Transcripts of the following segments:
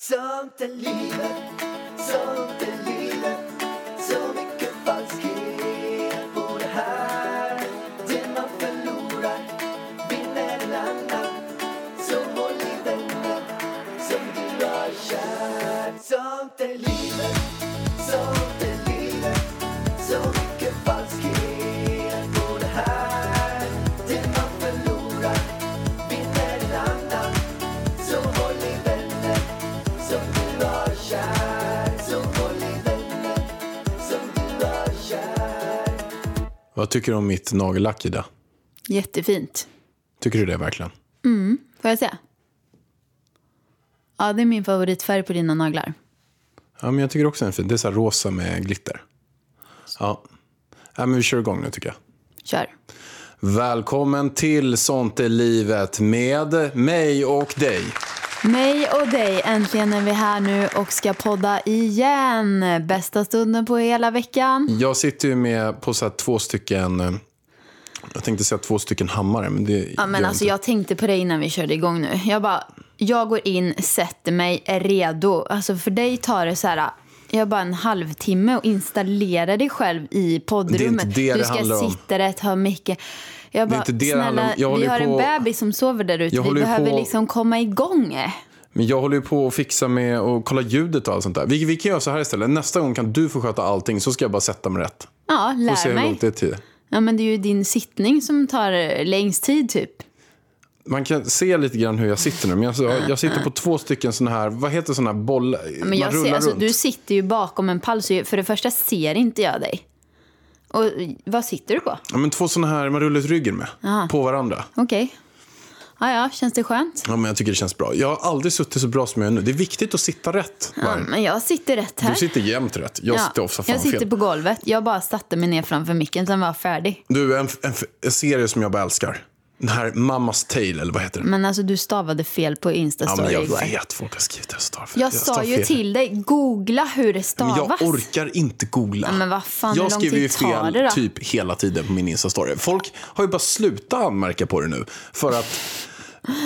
Sånt är livet, sånt är livet Vad tycker du om mitt nagellack, Ida? Jättefint. Tycker du det verkligen? Får jag se? Ja, det är min favoritfärg på dina naglar. Ja, men jag tycker också den är fin. Det är så rosa med glitter. Ja. ja men vi kör igång nu tycker jag. Kör. Välkommen till Sånt är livet med mig och dig. Mig och dig, äntligen är vi här nu och ska podda igen. Bästa stunden på hela veckan. Jag sitter ju med på så två stycken, jag tänkte säga två stycken hammare, men det Ja, men gör alltså, inte. jag tänkte på det innan vi körde igång nu. Jag bara, jag går in, sätter mig, är redo. Alltså för dig tar det så här, jag bara en halvtimme och installera dig själv i poddrummet. Det är inte det du det ska om. sitta rätt, ha mycket. Jag bara, inte det det handlar om. snälla, Jag vi har på- en bebis som sover där ute. Jag Vi behöver på- liksom komma igång. Men jag håller ju på att fixa med och kolla ljudet och allt sånt där. Vi, vi kan göra så här istället. Nästa gång kan du få sköta allting så ska jag bara sätta mig rätt. Ja, Och se lär hur långt det tar. Ja, men det är ju din sittning som tar längst tid typ. Man kan se lite grann hur jag sitter nu. Men jag, jag sitter på två stycken såna här, vad heter såna här bollar? Men Man jag rullar ser, alltså, runt. du sitter ju bakom en pall, så för det första ser inte jag dig. Och vad sitter du på? Ja, men två såna här man rullar ut ryggen med. På varandra. Okej. Ja, ja, känns det skönt? Ja, men jag tycker det känns bra. Jag har aldrig suttit så bra som jag gör nu. Det är viktigt att sitta rätt. Ja, men jag sitter rätt här. Du sitter jämt rätt. Jag Ja, sitter ofta fan jag sitter fel. på golvet. Jag bara satte mig ner framför micken, sen var jag färdig. Du, en, en, en serie som jag bara älskar. Den här Mammas Tale, eller vad heter den? Men alltså, du stavade fel på Ja, Insta-story men jag igår. vet. Folk har skrivit det. Jag, fel. Jag sa ju fel. till dig, googla hur det Men stavas. jag orkar inte googla. Ja, men vad fan, jag skriver ju fel det typ hela tiden på min Insta-story. Folk har ju bara slutat anmärka på det nu. För att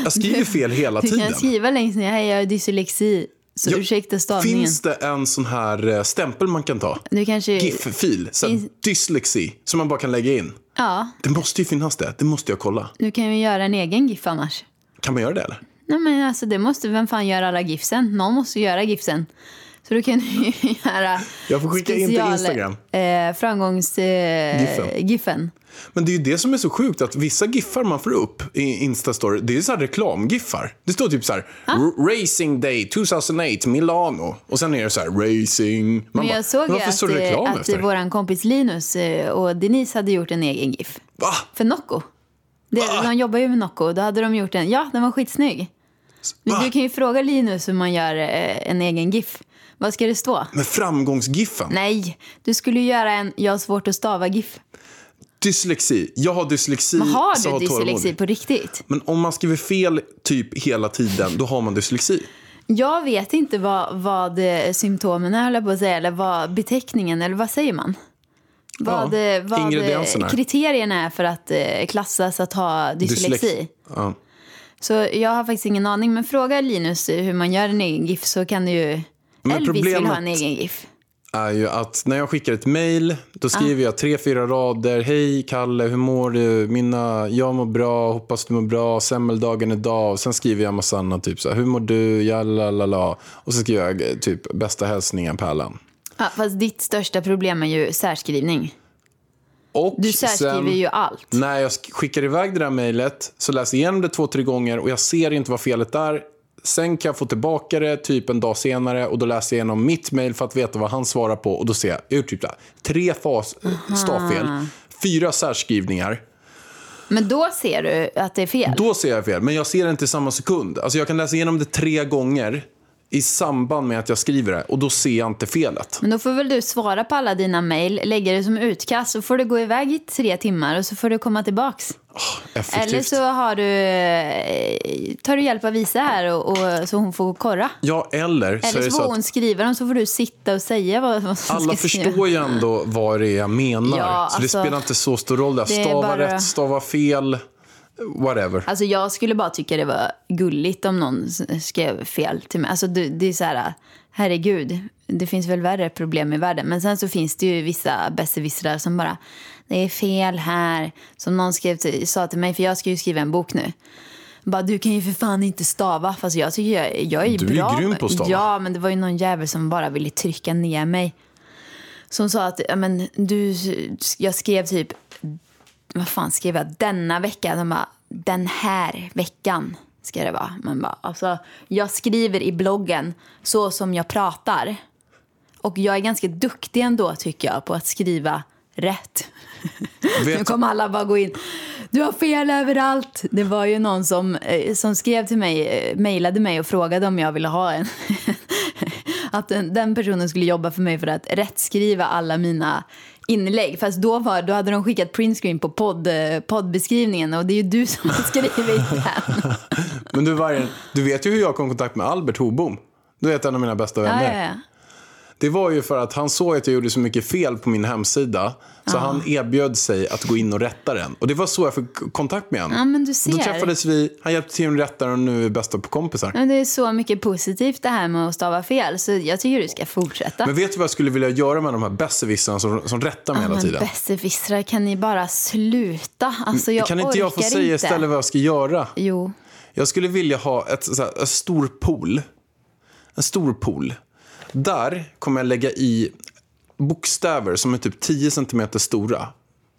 jag skriver fel hela Du tiden. kan skriva längst ner, hej jag har dyslexi. Så Ja, ursäkta stavningen. Finns det en sån här eh, stämpel man kan ta? Du kanske... GIF-fil, dyslexi, som man bara kan lägga in. Ja, Det måste ju finnas det. Det måste jag kolla. du kan ju göra en egen GIF annars. Kan man göra det eller? Nej men alltså det måste, vem fan gör alla GIFsen? Någon måste göra GIFsen. Så du kan ju göra Jag får skicka in till Instagram. Eh, framgångs... Eh. Men det är ju det som är så sjukt att vissa giffar man får upp i Instastory, det är så här reklamgiffar. Det står typ så här, "R- Racing Day 2008 Milano. Och sen är det så här, racing. Man Men bara, jag såg ju varför att, står det reklam eh, att efter? vår kompis Linus eh, och Denise hade gjort en egen GIF. Va? För Nocco. Det, Va? de jobbar ju med Nocco. Då hade de gjort en. Ja, den var skitsnygg. Men? Du kan ju fråga Linus hur man gör eh, en egen GIF. Vad ska det stå? Med framgångsgiffen? Nej, du skulle ju göra en jag har svårt att stava GIF. Dyslexi. Jag har dyslexi. Men har du tålamod. dyslexi på riktigt? Men om man skriver fel typ hela tiden, då har man dyslexi. Jag vet inte vad, vad eh, symptomen är, på att säga, eller vad beteckningen, eller vad säger man? Vad, Ja, eh, vad eh, ingredienserna. kriterierna är för att eh, klassas att ha dyslexi. Dyslex- Ja. Så jag har faktiskt ingen aning, men fråga Linus eh, hur man gör en egen GIF så kan du ju... Men Elvis vill ha en problemet- egen GIF. är ju att när jag skickar ett mejl, då skriver jag tre, fyra rader. Hej Kalle, hur mår du? Mina, jag mår bra, hoppas du mår bra, semmeldagen idag. Och sen skriver jag massa annat, typ så här, hur mår du? Ja, la, la, la. Och så skriver jag eh, typ bästa hälsningar Pärlan. Ja, fast ditt största problem är ju särskrivning. Och Du särskriver sen, ju allt. När jag sk- skickar iväg det där mejlet så läser jag igenom det två, tre gånger och jag ser inte vad felet är. Sen kan jag få tillbaka det typ en dag senare och då läser jag igenom mitt mejl för att veta vad han svarar på och då ser jag, jag gjort typ tre fas, stavfel, fyra särskrivningar. Men då ser du att det är fel. Då ser jag fel, men jag ser det inte i samma sekund. Alltså jag kan läsa igenom det tre gånger i samband med att jag skriver det och då ser jag inte felet. Men då får väl du svara på alla dina mejl, lägga det som utkast, så får du gå iväg i tre timmar och så får du komma tillbaks. Effektivt. Eller så har du, eh, tar du hjälp av Visa här och, och, så hon får korra. Ja, eller så Eller det så så får hon skriva dem så får du sitta och säga vad, vad som alla ska skriva. förstår ju ändå vad det är jag menar. Ja, så det alltså, spelar inte så stor roll. Det Stava bara- rätt, stava fel. Whatever. Alltså jag skulle bara tycka det var gulligt om någon skrev fel till mig. Alltså det, det är så här, herregud, det finns väl värre problem i världen. Men sen så finns det ju vissa besserwissrar som bara, det är fel här. Som någon skrev till, sa till mig, för jag ska ju skriva en bok nu. Bara, du kan ju för fan inte stava. Fast jag tycker jag, jag är Du är ju bra. grym på att stava. Ja, men det var ju någon jävel som bara ville trycka ner mig. Som sa att, men du, jag skrev typ vad fan skrev jag denna vecka? De bara, den här veckan ska det vara. Man bara, alltså, jag skriver i bloggen så som jag pratar. Och jag är ganska duktig ändå tycker jag på att skriva rätt. Nu Vet, kommer alla bara gå in. Du har fel överallt. Det var ju någon som, eh, som skrev till mig, eh, mejlade mig och frågade om jag ville ha en. att den, den personen skulle jobba för mig för att rättskriva alla mina inlägg. Fast då, var, då hade de skickat printscreen på podd, eh, poddbeskrivningen och det är ju du som har skrivit den. men du, Vargen, du vet ju hur jag kom i kontakt med Albert Hobom. Du vet en av mina bästa Ja, vänner. ja, ja. Det var ju för att han såg att jag gjorde så mycket fel på min hemsida. Så han erbjöd sig att gå in och rätta den. Och det var så jag fick kontakt med honom. Ja, men du ser. Då träffades vi, han hjälpte till att rätta den och nu är vi bästa på kompisar. Men det är så mycket positivt det här med att stava fel så jag tycker du ska fortsätta. Men vet du vad jag skulle vilja göra med de här besserwissrarna som, som rättar mig hela Men tiden? besserwissrar, kan ni bara sluta? Alltså jag kan inte jag få säga inte. istället vad jag ska göra? Jo. Jag skulle vilja ha ett, så här, en stor pool. En stor pool. Där kommer jag lägga i bokstäver som är typ 10 cm stora.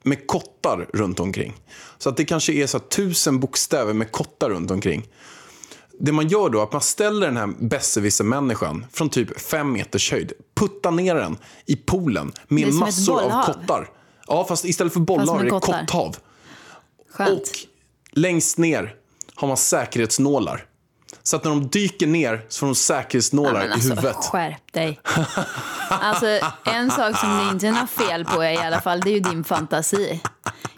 Med kottar runt omkring. Så att det kanske är så tusen bokstäver med kottar runt omkring. Det man gör då är att man ställer den här besserwisser-människan från typ fem meters höjd. Puttar ner den i poolen med massor av kottar. Ja, fast istället för bollar är det kotthav. Skönt. Och längst ner har man säkerhetsnålar. Så att när de dyker ner så får de säkerhetsnålar i alltså, huvudet. skärp dig. Alltså, en sak som det inte något fel på i alla fall, det är ju din fantasi.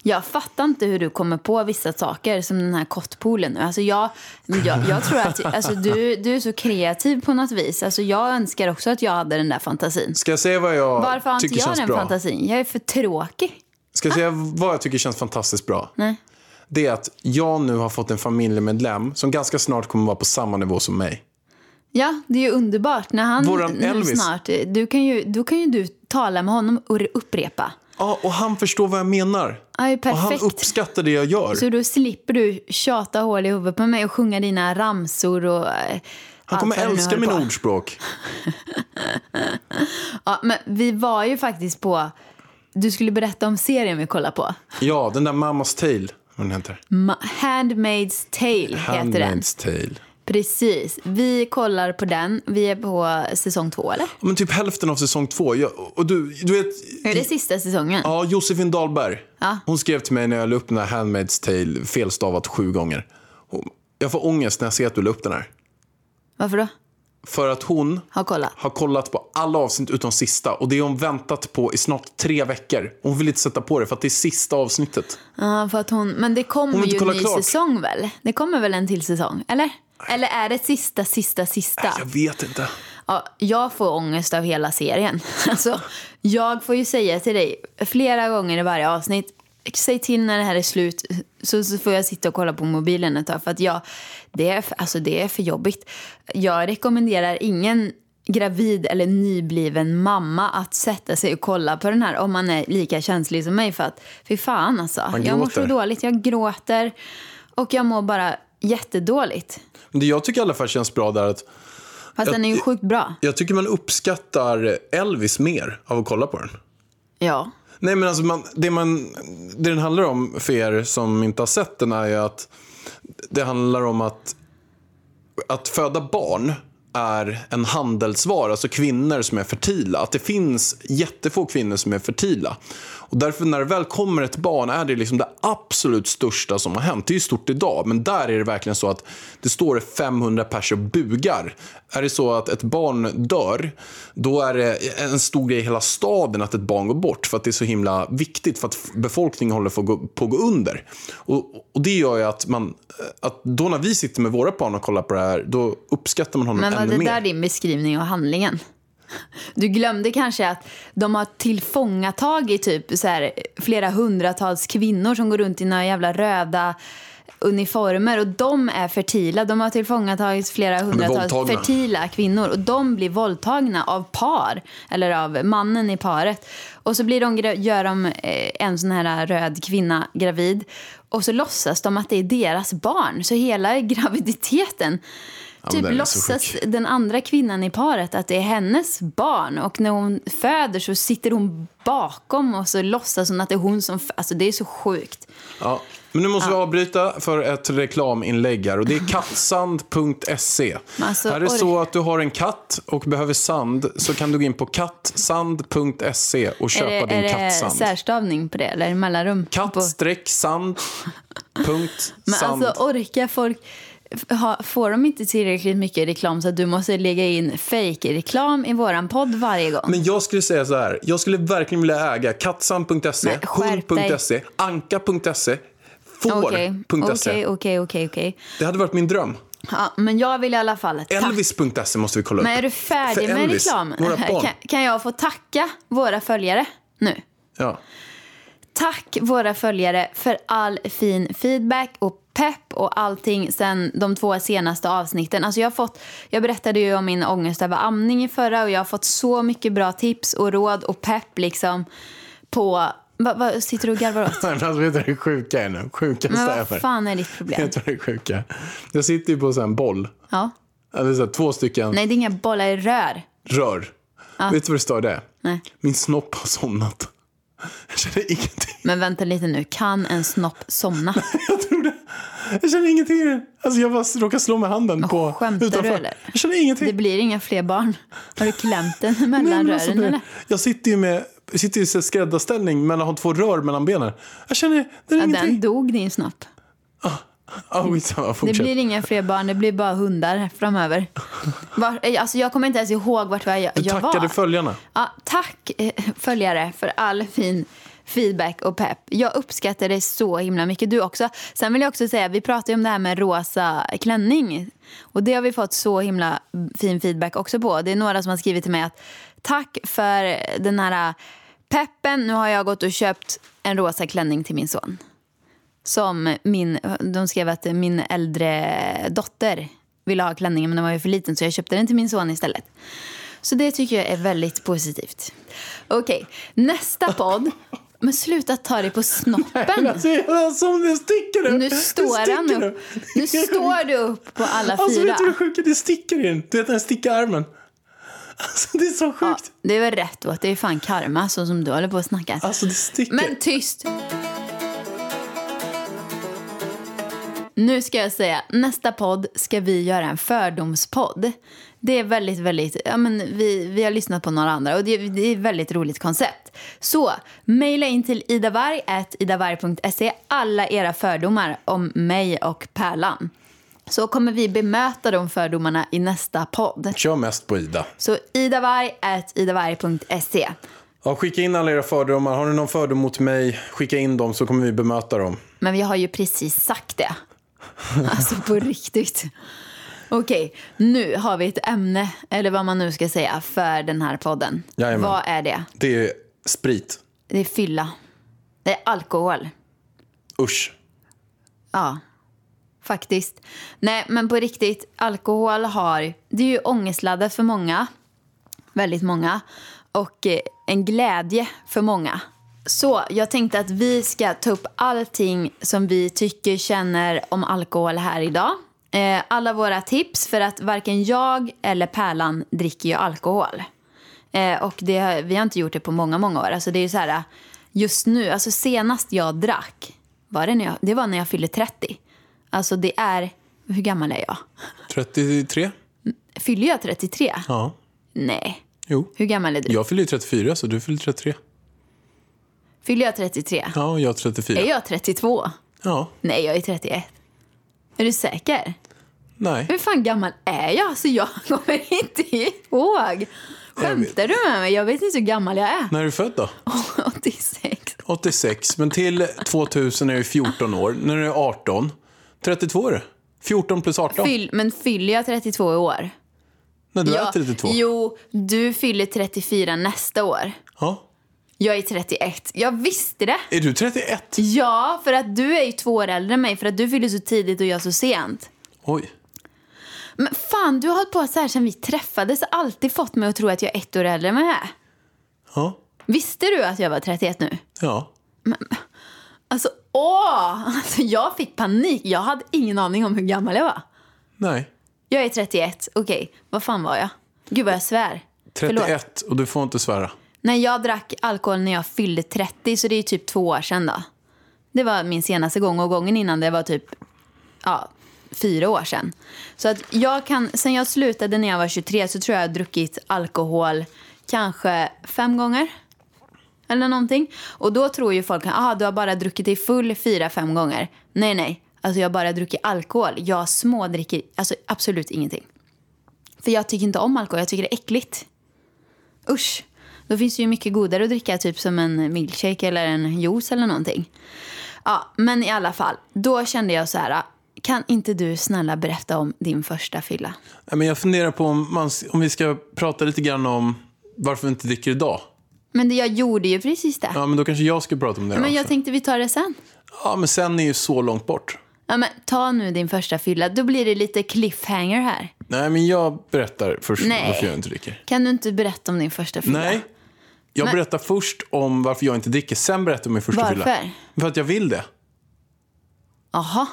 Jag fattar inte hur du kommer på vissa saker som den här kottpoolen nu. Alltså jag, jag, jag tror att alltså du, du är så kreativ på något vis. Alltså jag önskar också att jag hade den där fantasin. Ska jag säga vad jag Varför har inte tycker jag känns den bra? fantasin? Jag är för tråkig. Ska jag säga vad jag tycker känns fantastiskt bra? Nej. Det är att jag nu har fått en familjemedlem som ganska snart kommer vara på samma nivå som mig. Ja, det är ju underbart. När han Våran nu Elvis. snart, du kan ju, då kan ju du tala med honom och upprepa. Ja, och han förstår vad jag menar. Är och han uppskattar det jag gör. Så då slipper du tjata hål i huvudet på mig och sjunga dina ramsor och eh, Han allt kommer nu älska mina ordspråk. Ja, men vi var ju faktiskt på... Du skulle berätta om serien vi kollar på. Ja, den där Mammas Tale, vad den heter. Ma- Handmaid's Tale heter den. Handmaid's Tale. Precis. Vi kollar på den. Vi är på säsong två, eller? Ja, Men typ hälften av säsong två. Jag, och du, du vet, Är det sista säsongen? Ja, Josefin Dahlberg. Ja. Hon skrev till mig när jag la upp den här Handmaid's Tale felstavat sju gånger. Jag får ångest när jag ser att du la upp den här. Varför då? För att hon Har kollat. har kollat på alla avsnitt utom sista. Och det har hon väntat på i snart tre veckor. Hon vill inte sätta på det för att det är sista avsnittet. Ja, för att hon... Men det kommer ju en ny klart. säsong, väl? Det kommer väl en till säsong? Eller? Eller är det sista, sista, sista? Jag vet inte. Ja, jag får ångest av hela serien. Alltså, jag får ju säga till dig flera gånger i varje avsnitt, säg till när det här är slut så, så får jag sitta och kolla på mobilen ett tag. För att jag, det, är, alltså, det är för jobbigt. Jag rekommenderar ingen gravid eller nybliven mamma att sätta sig och kolla på den här om man är lika känslig som mig. För att, fy fan alltså. Jag mår så dåligt. Jag gråter och jag mår bara jättedåligt. Det jag tycker i alla fall känns bra där att Fast den är ju sjukt bra. jag tycker man uppskattar Elvis mer av att kolla på den. Ja. Nej, men alltså man, det, man, det den handlar om för er som inte har sett den är ju att det handlar om att, att föda barn är en handelsvara, alltså kvinnor som är fertila. Att det finns jättefå kvinnor som är fertila. Och därför när det väl kommer ett barn är det liksom det absolut största som har hänt. Det är ju stort idag, men där är det verkligen så att det står 500 personer och bugar. Är det så att ett barn dör, då är det en stor grej i hela staden att ett barn går bort. För att det är så himla viktigt, för att befolkningen håller på att gå, under. Och, och det gör ju att man, att då när vi sitter med våra barn och kollar på det här, då uppskattar man honom Men var ännu det mer. där din beskrivning av handlingen? Du glömde kanske att de har tillfångatagit typ så här, flera hundratals kvinnor som går runt i några jävla röda uniformer och de är fertila. De har tillfångatagit flera hundratals fertila kvinnor och de blir våldtagna av par eller av mannen i paret. Och så blir de, gör de eh, en sån här röd kvinna gravid och så låtsas de att det är deras barn. Så hela graviditeten typ låtsas den andra kvinnan i paret att det är hennes barn. Och när hon föder så sitter hon bakom och så låtsas hon att det är hon som... Alltså det är så sjukt. Ja. Men nu måste vi avbryta för ett reklaminlägg här. Och det är kattsand.se. Men alltså, är det så att du har en katt och behöver sand så kan du gå in på kattsand.se och köpa det, din är det kattsand. särstavning på det eller mellanrum? Katt-sand. punkt Men sand. alltså orkar folk... Ha, får de inte tillräckligt mycket reklam så att du måste lägga in fake-reklam i våran podd varje gång? Men jag skulle säga så här. Jag skulle verkligen vilja äga dig. hund.se, anka.se, får.se. okej, okej, okej, okej. Det hade varit min dröm. Ja, Men jag vill i alla fall. Elvis.se måste vi kolla upp. Men är du färdig För med Elvis, reklamen? Våra barn. Kan, kan jag få tacka våra följare nu? Ja. Tack våra följare för all fin feedback och pepp och allting sen de två senaste avsnitten. Alltså jag, har fått, jag berättade ju om min ångest över amning i förra och jag har fått så mycket bra tips och råd och pepp liksom på... Vad vad sitter du och garvar åt? Alltså, vet du det sjuka är nu? Sjukaste Men är vad fan är ditt problem? Du vad det sjuka är? Jag sitter ju på så en boll. Ja. Eller så här, två stycken Nej, det är inga bollar i rör. rör. Vet du vad det står där? Nej. Min snopp har somnat. Jag känner ingenting. Men vänta lite nu, kan en snopp somna? Jag känner ingenting i den. Alltså jag bara råkar slå med handen på skämtar du, eller? Jag känner ingenting. Det blir inga fler barn. Har du klämt den Nej, mellan men alltså, rören eller? jag sitter ju med jag sitter i skräddarställning mellan har två rör mellan benen. Jag känner, det är Ja, ingenting. den dog din snopp. Ah, skitsamma, Det blir inga fler barn, det blir bara hundar framöver. Var, alltså jag kommer inte ens ihåg vart jag, Du jag tackade var. följarna. Ja, tack eh, följare för all fin feedback och pepp. Jag uppskattar det så himla mycket. Du också. Sen vill jag också säga, vi pratade ju om det här med rosa klänning. Och det har vi fått så himla fin feedback också på. Det är några som har skrivit till mig att tack för den här peppen. Nu har jag gått och köpt en rosa klänning till min son. Som min, de skrev att min äldre dotter ville ha klänningen men den var ju för liten så jag köpte den till min son istället. Så det tycker jag är väldigt positivt. Okej, nästa podd. Men sluta ta dig på snoppen. Alltså, alltså, det sticker det. Nu Det står han upp. Nu står du upp på alla Alltså fyra. vet du hur sjukt det sticker i den? Du vet den sticker i armen. Alltså det är så Ja, sjukt. det är väl rätt att det är fan karma så som du håller på att snacka. Alltså det sticker. Men tyst! Nu ska jag säga, nästa podd ska vi göra en fördomspodd. Det är väldigt, väldigt, ja men vi, vi har lyssnat på några andra och det, det är ett väldigt roligt koncept. Så, mejla in till idavarg, idavarg.se alla era fördomar om mig och Pärlan. Så kommer vi bemöta de fördomarna i nästa podd. Kör mest på Ida. Så idavarg, idavarg.se. Ja, skicka in alla era fördomar. Har ni någon fördom mot mig, skicka in dem så kommer vi bemöta dem. Men vi har ju precis sagt det. Alltså på riktigt. Okej, nu har vi ett ämne, eller vad man nu ska säga, för den här podden. Jajamän. Vad är det? Det är sprit. Det är fylla. Det är alkohol. Usch. Ja, faktiskt. Nej, men på riktigt, alkohol har... Det är ju ångestladdat för många. Väldigt många. Och eh, en glädje för många. Så jag tänkte att vi ska ta upp allting som vi tycker, känner om alkohol här idag. Eh, alla våra tips, för att varken jag eller Pärlan dricker ju alkohol. Eh, och det, vi har inte gjort det på många, många år. Alltså det är så här, just nu, alltså senast jag drack, var det, när jag, det var när jag fyllde 30. Alltså det är, hur gammal är jag? 33? Fyller jag 33? Ja. Nej. Jo. Hur gammal är du? Jag fyller ju 34 så du fyller 33. Fyller jag 33? Ja, jag 34. Är jag 32? Ja. Nej, jag är 31. Är du säker? Nej. Hur fan gammal är jag? Alltså jag kommer inte ihåg. Skämtar du med mig? Jag vet inte hur gammal jag är. När är du född då? 86. 86. Men till 2000 är du 14 år. När du är 18. 32 är du. 14 plus 18. Fyll, men fyller jag 32 i år? När du Ja, är 32. Jo, du fyller 34 nästa år. Ja. Jag är 31. Jag visste det. Är du 31? Ja, för att du är ju två år äldre än mig. För att du fyller så tidigt och jag så sent. Oj. Men fan, du har hållit på så här sedan vi träffades. Alltid fått mig att tro att jag är ett år äldre än vad jag är. Ja. Visste du att jag var 31 nu? Ja. Alltså, åh! Alltså, jag fick panik. Jag hade ingen aning om hur gammal jag var. Nej. Jag är 31. Okej, vad fan var jag? Gud vad jag svär. Förlåt. 31 och du får inte svära. Nej, jag drack alkohol när jag fyllde 30, så det är typ två år sedan då. Det var min senaste gång och gången innan det var typ ja, fyra år sedan. Så att jag kan, sen jag slutade när jag var 23 så tror jag jag har druckit alkohol kanske fem gånger. Eller någonting. Och då tror ju folk att du har bara druckit dig full fyra, fem gånger. Nej, nej. Alltså jag har bara druckit alkohol. Jag smådricker alltså absolut ingenting. För jag tycker inte om alkohol, jag tycker det är äckligt. Usch. Då finns det ju mycket godare att dricka, typ som en milkshake eller en juice eller någonting. Ja, men i alla fall. Då kände jag så här, kan inte du snälla berätta om din första fylla? Men jag funderar på om, man, om vi ska prata lite grann om varför vi inte dricker idag. Men jag gjorde ju precis det. Ja, men då kanske jag ska prata om det men också. jag tänkte vi tar det sen. Ja, men sen är ju så långt bort. Ja, men ta nu din första fylla. Då blir det lite cliffhanger här. Nej, men jag berättar först Nej. varför jag inte dricker. Kan du inte berätta om din första fylla? Nej. Jag Men- berättar först om varför jag inte dricker, sen berättar jag om min första Varför? fylla. För att jag vill det. Jaha.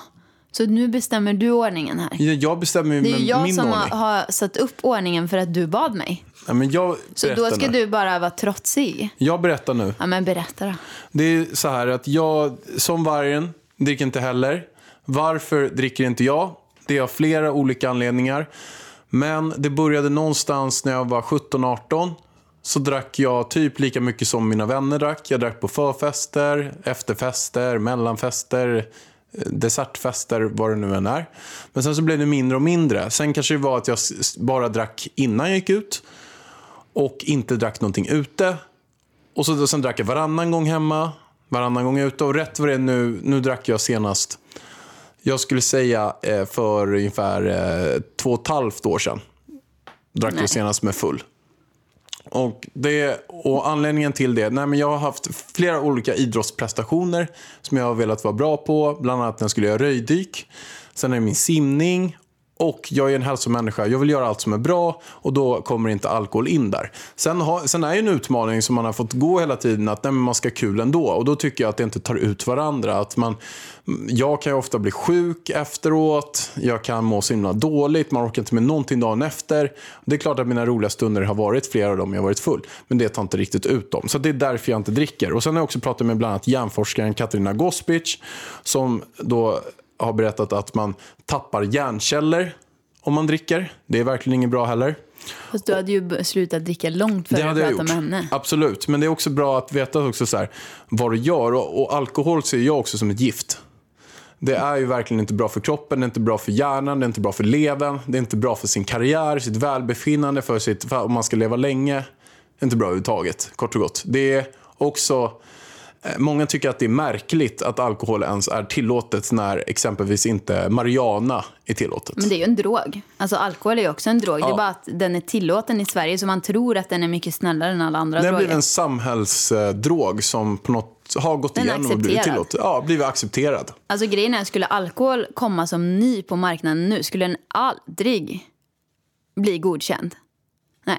Så nu bestämmer du ordningen här? Jag- Jag bestämmer ju Det är jag som ordning. har, satt upp ordningen för att du bad mig. Nej, men jag Så då ska nu. du bara vara trotsig. Jag berättar nu. Ja, men berätta då. Det är så här att jag, som vargen, dricker inte heller. Varför dricker inte jag? Det är av flera olika anledningar. Men det började någonstans när jag var 17-18. Så drack jag typ lika mycket som mina vänner drack. Jag drack på förfester, efterfester, mellanfester, dessertfester, vad det nu än är. Men sen så blev det mindre och mindre. Sen kanske det var att jag bara drack innan jag gick ut. Och inte drack någonting ute. Och så, sen drack jag varannan gång hemma, varannan gång ute. Och rätt vad det är nu, nu drack jag senast, jag skulle säga eh, för ungefär eh, två och ett halvt år sedan. Drack Nej. jag senast med full. Och, det, och anledningen till det, nej men jag har haft flera olika idrottsprestationer som jag har velat vara bra på. Bland annat när jag skulle göra röjdyk. Sen är det min simning. Och jag är en hälsomänniska. Jag vill göra allt som är bra och då kommer inte alkohol in där. Sen, ha, sen är ju en utmaning som man har fått gå hela tiden att nej, man ska ha kul ändå. Och då tycker jag att det inte tar ut varandra. Att man, jag kan ju ofta bli sjuk efteråt. Jag kan må så himla dåligt. Man orkar inte med någonting dagen efter. Det är klart att mina roliga stunder har varit flera av dem jag har varit full. Men det tar inte riktigt ut dem. Så det är därför jag inte dricker. Och sen har jag också pratat med bland annat hjärnforskaren Katarina Gospic. Som då har berättat att man tappar hjärnceller om man dricker. Det är verkligen inget bra heller. Fast du hade ju slutat dricka långt före att prata med henne. Absolut. Men det är också bra att veta också så här, vad du gör. Och, och alkohol ser jag också som ett gift. Det är ju verkligen inte bra för kroppen, det är inte bra för hjärnan, det är inte bra för levern, det är inte bra för sin karriär, sitt välbefinnande, för sitt, för om man ska leva länge. Det är inte bra överhuvudtaget, kort och gott. Det är också... eh, Många tycker att det är märkligt att alkohol ens är tillåtet när exempelvis inte marijuana är tillåtet. Men det är ju en drog. Alltså alkohol är ju också en drog. Det Ja. är bara att den är tillåten i Sverige så man tror att den är mycket snällare än alla andra Det har droger. blivit en samhällsdrog som på något har gått Den igenom och blivit tillåten. Ja, blivit accepterad. Alltså grejen är, skulle alkohol komma som ny på marknaden nu skulle den aldrig bli godkänd. Nej.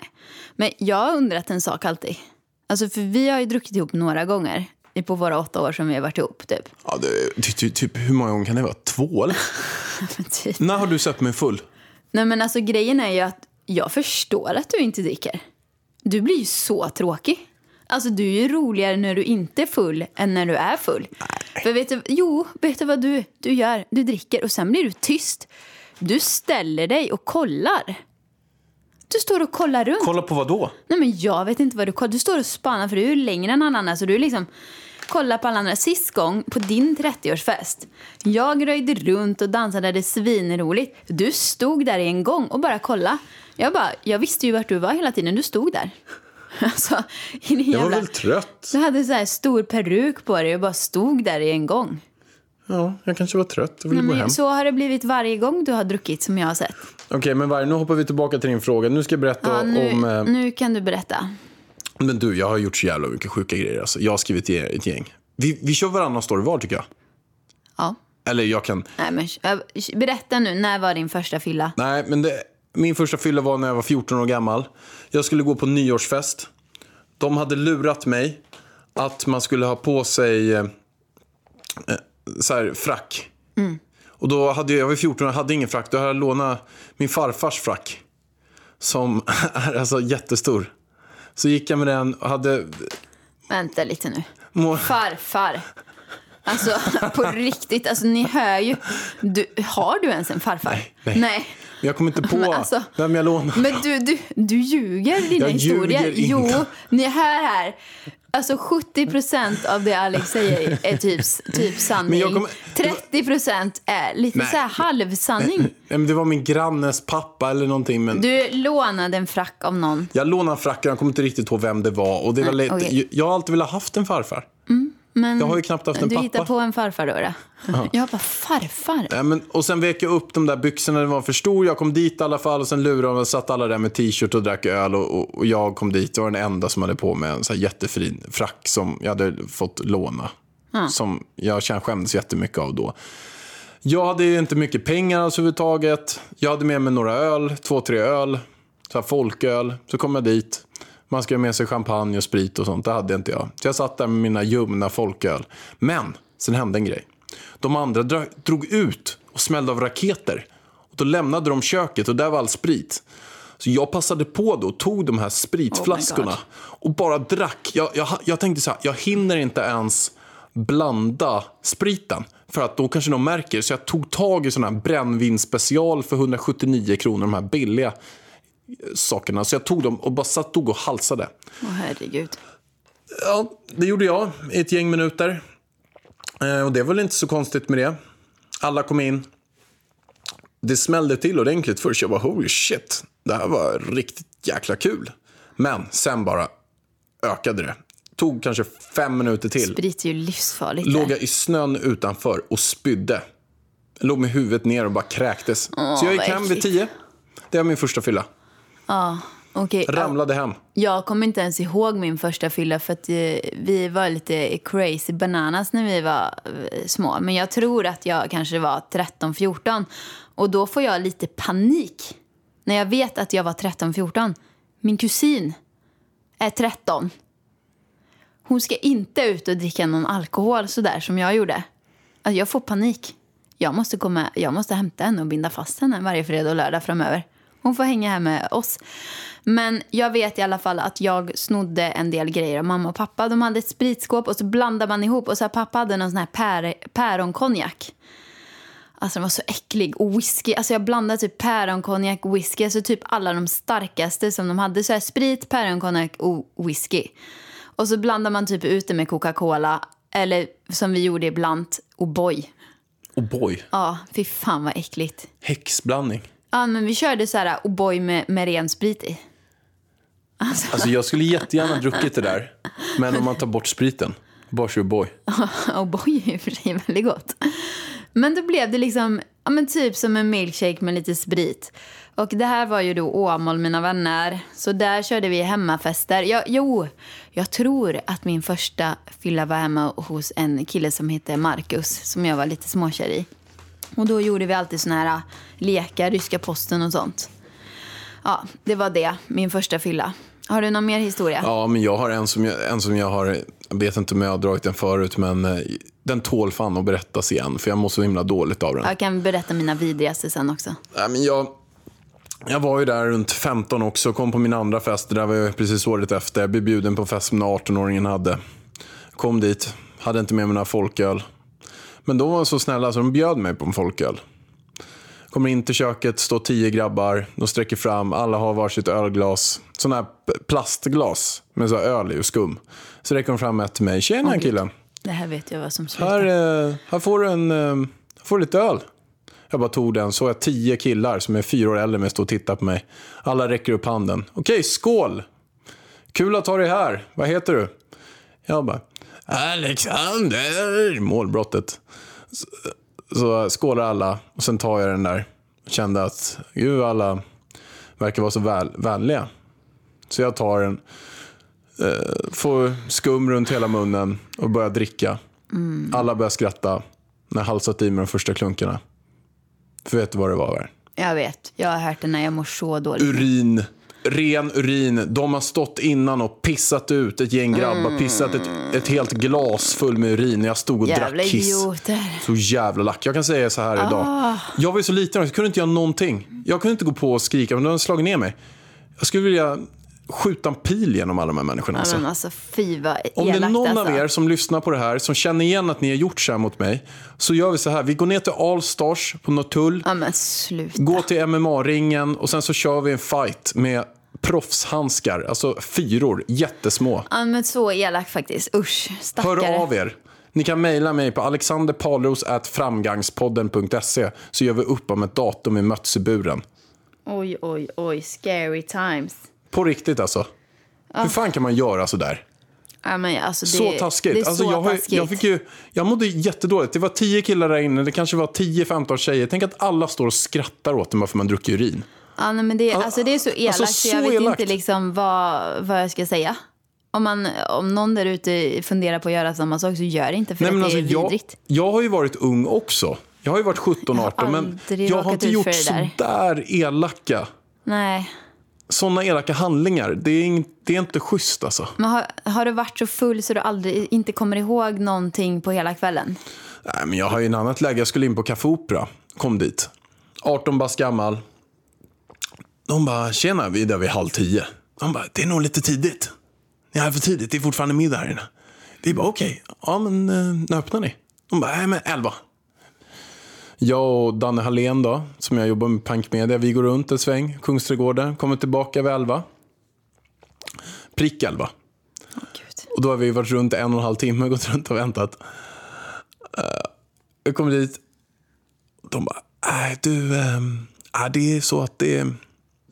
Men jag har undrat en sak alltid. Alltså för vi har ju druckit ihop några gånger på våra åtta år som vi har varit ihop typ. Ja, det, ty, ty, typ, hur många gånger kan det vara? Två eller? Typ. När har du sett mig full? Nej men alltså grejen är ju att jag förstår att du inte dricker. Du blir ju så tråkig. Alltså du är ju roligare när du inte är full än när du är full. För vet du, jo, vet du vad du, du gör? Du dricker och sen blir du tyst. Du ställer dig och kollar. Du står och kollar runt. Kolla på vad då? Nej men jag vet inte vad du kollar. Du står och spanar för du är längre än alla andra. Så du liksom kollar på alla andra. Sist gång på din 30-årsfest. Jag röjde runt och dansade. Det svinroligt. Du stod där i en gång och bara kolla. Jag bara, jag visste ju vart du var hela tiden. Du stod där. Alltså, Jag var jävla... väl trött. Du hade så här stor peruk på dig och bara stod där i en gång. Ja, jag kanske var trött. Jag ville Nej, gå hem. så har det blivit varje gång du har druckit som jag har sett. Okej, men Varg, nu hoppar vi tillbaka till din fråga. Nu ska jag berätta Ja, nu, om... Eh, nu kan du berätta. Men du, jag har gjort så jävla mycket sjuka grejer. Alltså. Jag har skrivit ett gäng. Vi, vi kör varannan story var tycker jag. Ja. Eller jag kan... Nej, men, berätta nu, när var din första fylla? Nej, men det, min första fylla var när jag var 14 år gammal. Jag skulle gå på nyårsfest. De hade lurat mig att man skulle ha på sig eh, eh, så här, frack. Och då hade jag, jag var 14 och hade ingen frack. Då hade jag lånat min farfars frack. Som är alltså jättestor. Så gick jag med den och hade... Vänta lite nu. Må, Farfar. Alltså på riktigt, alltså ni hör ju. Du, har du ens en farfar? Nej, nej. jag kom inte på Men alltså- vem jag lånade. Men du, du, du ljuger dina Jag historier. ljuger inte. Jo, ni hör här. Alltså 70 procent av det Alex säger är typ, typ sanning. Kommer- 30 procent är lite Nej. så här halvsanning. Nej, men det var min grannes pappa eller någonting. Men Du lånade en frack av någon. Jag lånade fracken, jag kommer inte riktigt ihåg vem det var. Och det var Nej, lite, jag, jag har alltid velat haft en farfar. Men Jag har ju knappt haft en du pappa. hittar på en farfar då? då. Jag bara, farfar? Ja, men, och sen vek jag upp de där byxorna, det var för stor. Jag kom dit i alla fall och sen lurade de och satt alla där med t-shirt och drack öl. Och, och, och jag kom dit och var den enda som hade på mig en så här jättefin frack som jag hade fått låna. Som jag skämdes jättemycket av då. Jag hade ju inte mycket pengar alls överhuvudtaget. Jag hade med mig några öl, två, tre öl. Så här folköl. Så kom jag dit. Man ska ha med sig champagne och sprit och sånt. Det hade inte jag. Så jag satt där med mina ljumna folköl. Men sen hände en grej. De andra dra- drog ut och smällde av raketer. Och då lämnade de köket och där var all sprit. Så jag passade på då och tog de här spritflaskorna Oh och bara drack. Jag, jag, jag tänkte så här, jag hinner inte ens blanda spriten. För att då kanske de märker. Så jag tog tag i sån här brännvinsspecial för 179 kronor. De här billiga sakerna. Så jag tog dem och bara satt och halsade. Åh herregud. Ja, det gjorde jag i ett gäng minuter. Eh, och det var väl inte så konstigt med det. Alla kom in. Det smällde till ordentligt först. Jag bara holy shit. Det här var riktigt jäkla kul. Men sen bara ökade det. Tog kanske fem minuter till. Sprit är ju livsfarligt. Låg jag i snön utanför och spydde. Låg med huvudet ner och bara kräktes. så jag gick hem vid tio. Det var min första fylla. Ja, okej. Ja. Ramlade hem. Jag kommer inte ens ihåg min första fylla för att eh, vi var lite crazy bananas när vi var eh, små. Men jag tror att jag kanske var 13-14 och då får jag lite panik när jag vet att jag var 13-14. Min kusin är 13. Hon ska inte ut och dricka någon alkohol sådär som jag gjorde. Alltså jag får panik. Jag måste, komma, jag måste hämta henne och binda fast henne varje fredag och lördag framöver. Hon får hänga här med oss. Men jag vet i alla fall att jag snodde en del grejer av mamma och pappa. De hade ett spritskåp och så blandade man ihop. Och så pappa hade någon sån här pär, päronkonjak. Alltså den var så äcklig. Och whisky. Alltså jag blandade typ päronkonjak och whisky. Alltså typ alla de starkaste som de hade. Så här sprit, päronkonjak och whisky. Och så blandar man typ ut det med Coca-Cola. Eller som vi gjorde ibland, O'boy. Och boy, Ja, fy fan vad äckligt. häxblandning. Ja, men vi körde så här O'boy med, med ren sprit i. Alltså jag skulle jättegärna druckit det där. Men om man tar bort spriten. Bara kör boy. O'boy är i och för sig väldigt gott. Men då blev det liksom, ja men typ som en milkshake med lite sprit. Och det här var ju då Åmål, mina vänner. Så där körde vi hemmafester. Jag, jo, jag tror att min första fylla var hemma hos en kille som hette Marcus, som jag var lite småkär i. Och då gjorde vi alltid såna här äh, lekar, ryska posten och sånt. Ja, det var det, min första fylla. Har du någon mer historia? Ja, men jag har en som jag, en som jag har, jag vet inte om jag har dragit den förut, men eh, den tål fan att berättas igen. För jag mår så himla dåligt av den. Jag kan berätta mina vidrigaste sen också. Nej, men jag, jag var ju där runt 15 också, kom på min andra fest. Det där var ju precis året efter. Jag blev bjuden på fest som den 18-åringen hade. Kom dit, hade inte med mig några folköl. Men de var så snälla så de bjöd mig på en folköl. Kommer in till köket, står tio grabbar. De sträcker fram, alla har varsitt ölglas. Sådana här plastglas med så öl i och skum. Så räcker de fram ett till mig. Tjena gud. killen. Det här vet jag vad som slutar. Här, eh, här får du en, eh, här får du lite öl. Jag bara tog den, så jag tio killar som är fyra år äldre med stå och tittar på mig. Alla räcker upp handen. Okej, skål! Kul att ha dig här. Vad heter du? Jag bara, Alexander! Målbrottet. Så, så skålar alla och sen tar jag den där. Kände att, gud alla verkar vara så väl, vänliga. Så jag tar en, Eh, får skum runt hela munnen och börjar dricka. Alla börjar skratta när jag halsat i mig de första klunkarna. För vet du vad det var? Där? Jag vet, jag har hört det när jag mår så dåligt. Urin. Ren urin. De har stått innan och pissat ut ett gäng grabbar. Pissat ett, ett helt glas full med urin. när Jag stod och Jävla drack kiss. idioter. Så jävla lack. Jag kan säga så här Ah. idag. Jag var ju så liten, jag kunde inte göra någonting. Jag kunde inte gå på och skrika, men de hade slagit ner mig. Jag skulle vilja skjuta en pil genom alla de här människorna. Ja, Alltså. men alltså fy vad Om det är elakt någon alltså. av er som lyssnar på det här, som känner igen att ni har gjort så här mot mig, så gör vi så här. Vi går ner till Allstars på Norrtull, Ja går till MMA-ringen och sen så kör vi en fight med proffshandskar, alltså fyror, jättesmå. Ja men så elakt faktiskt. Usch, stackare. Hör av er. Ni kan mejla mig på alexanderpalros.framgangspodden.se så gör vi upp om ett datum i Mötseburen. Oj, oj, oj. Scary times. På riktigt alltså. Hur fan kan man göra så där? Ja, men alltså, det, Så taskigt. Det är alltså, så jag, har, ju- taskigt. jag, fick ju, jag mådde jättedåligt. Det var tio killar där inne, det kanske var 10-15 tjejer. Tänk att alla står och skrattar åt en bara för man druckit urin. Ja, nej, men det, alltså, det är så elakt alltså, så jag vet elakt. inte liksom vad, vad jag ska säga. Om, man, om någon där ute funderar på att göra samma sak så gör det inte för Nej, att det alltså, är jag, vidrigt. jag har ju varit ung också. Jag har ju varit 17-18 men jag har inte gjort för det så där. där elaka, Nej. Sådana elaka handlingar. Det är, in, det är inte schysst alltså. Men har, har du varit så full så du aldrig inte kommer ihåg någonting på hela kvällen? Nej, men jag har ju en annat läge. Jag skulle in på Café Opera. Kom dit. 18 bast gammal. De bara, tjena, vi är där vid halv tio. De bara, det är nog lite tidigt. Ni är här för tidigt, det är fortfarande middag här inne. Vi bara, okej, ja men eh, när öppnar ni? De bara, nej men elva. Jag och Danne Hallén då, som jag jobbar med Pank Media, vi går runt en sväng, Kungsträdgården, kommer tillbaka vid elva. Prick elva. Gud. Och då har vi varit runt en och en halv timme, gått runt och väntat. Uh, jag kommer dit. De bara, nej du, ehm, äh, det är så att det,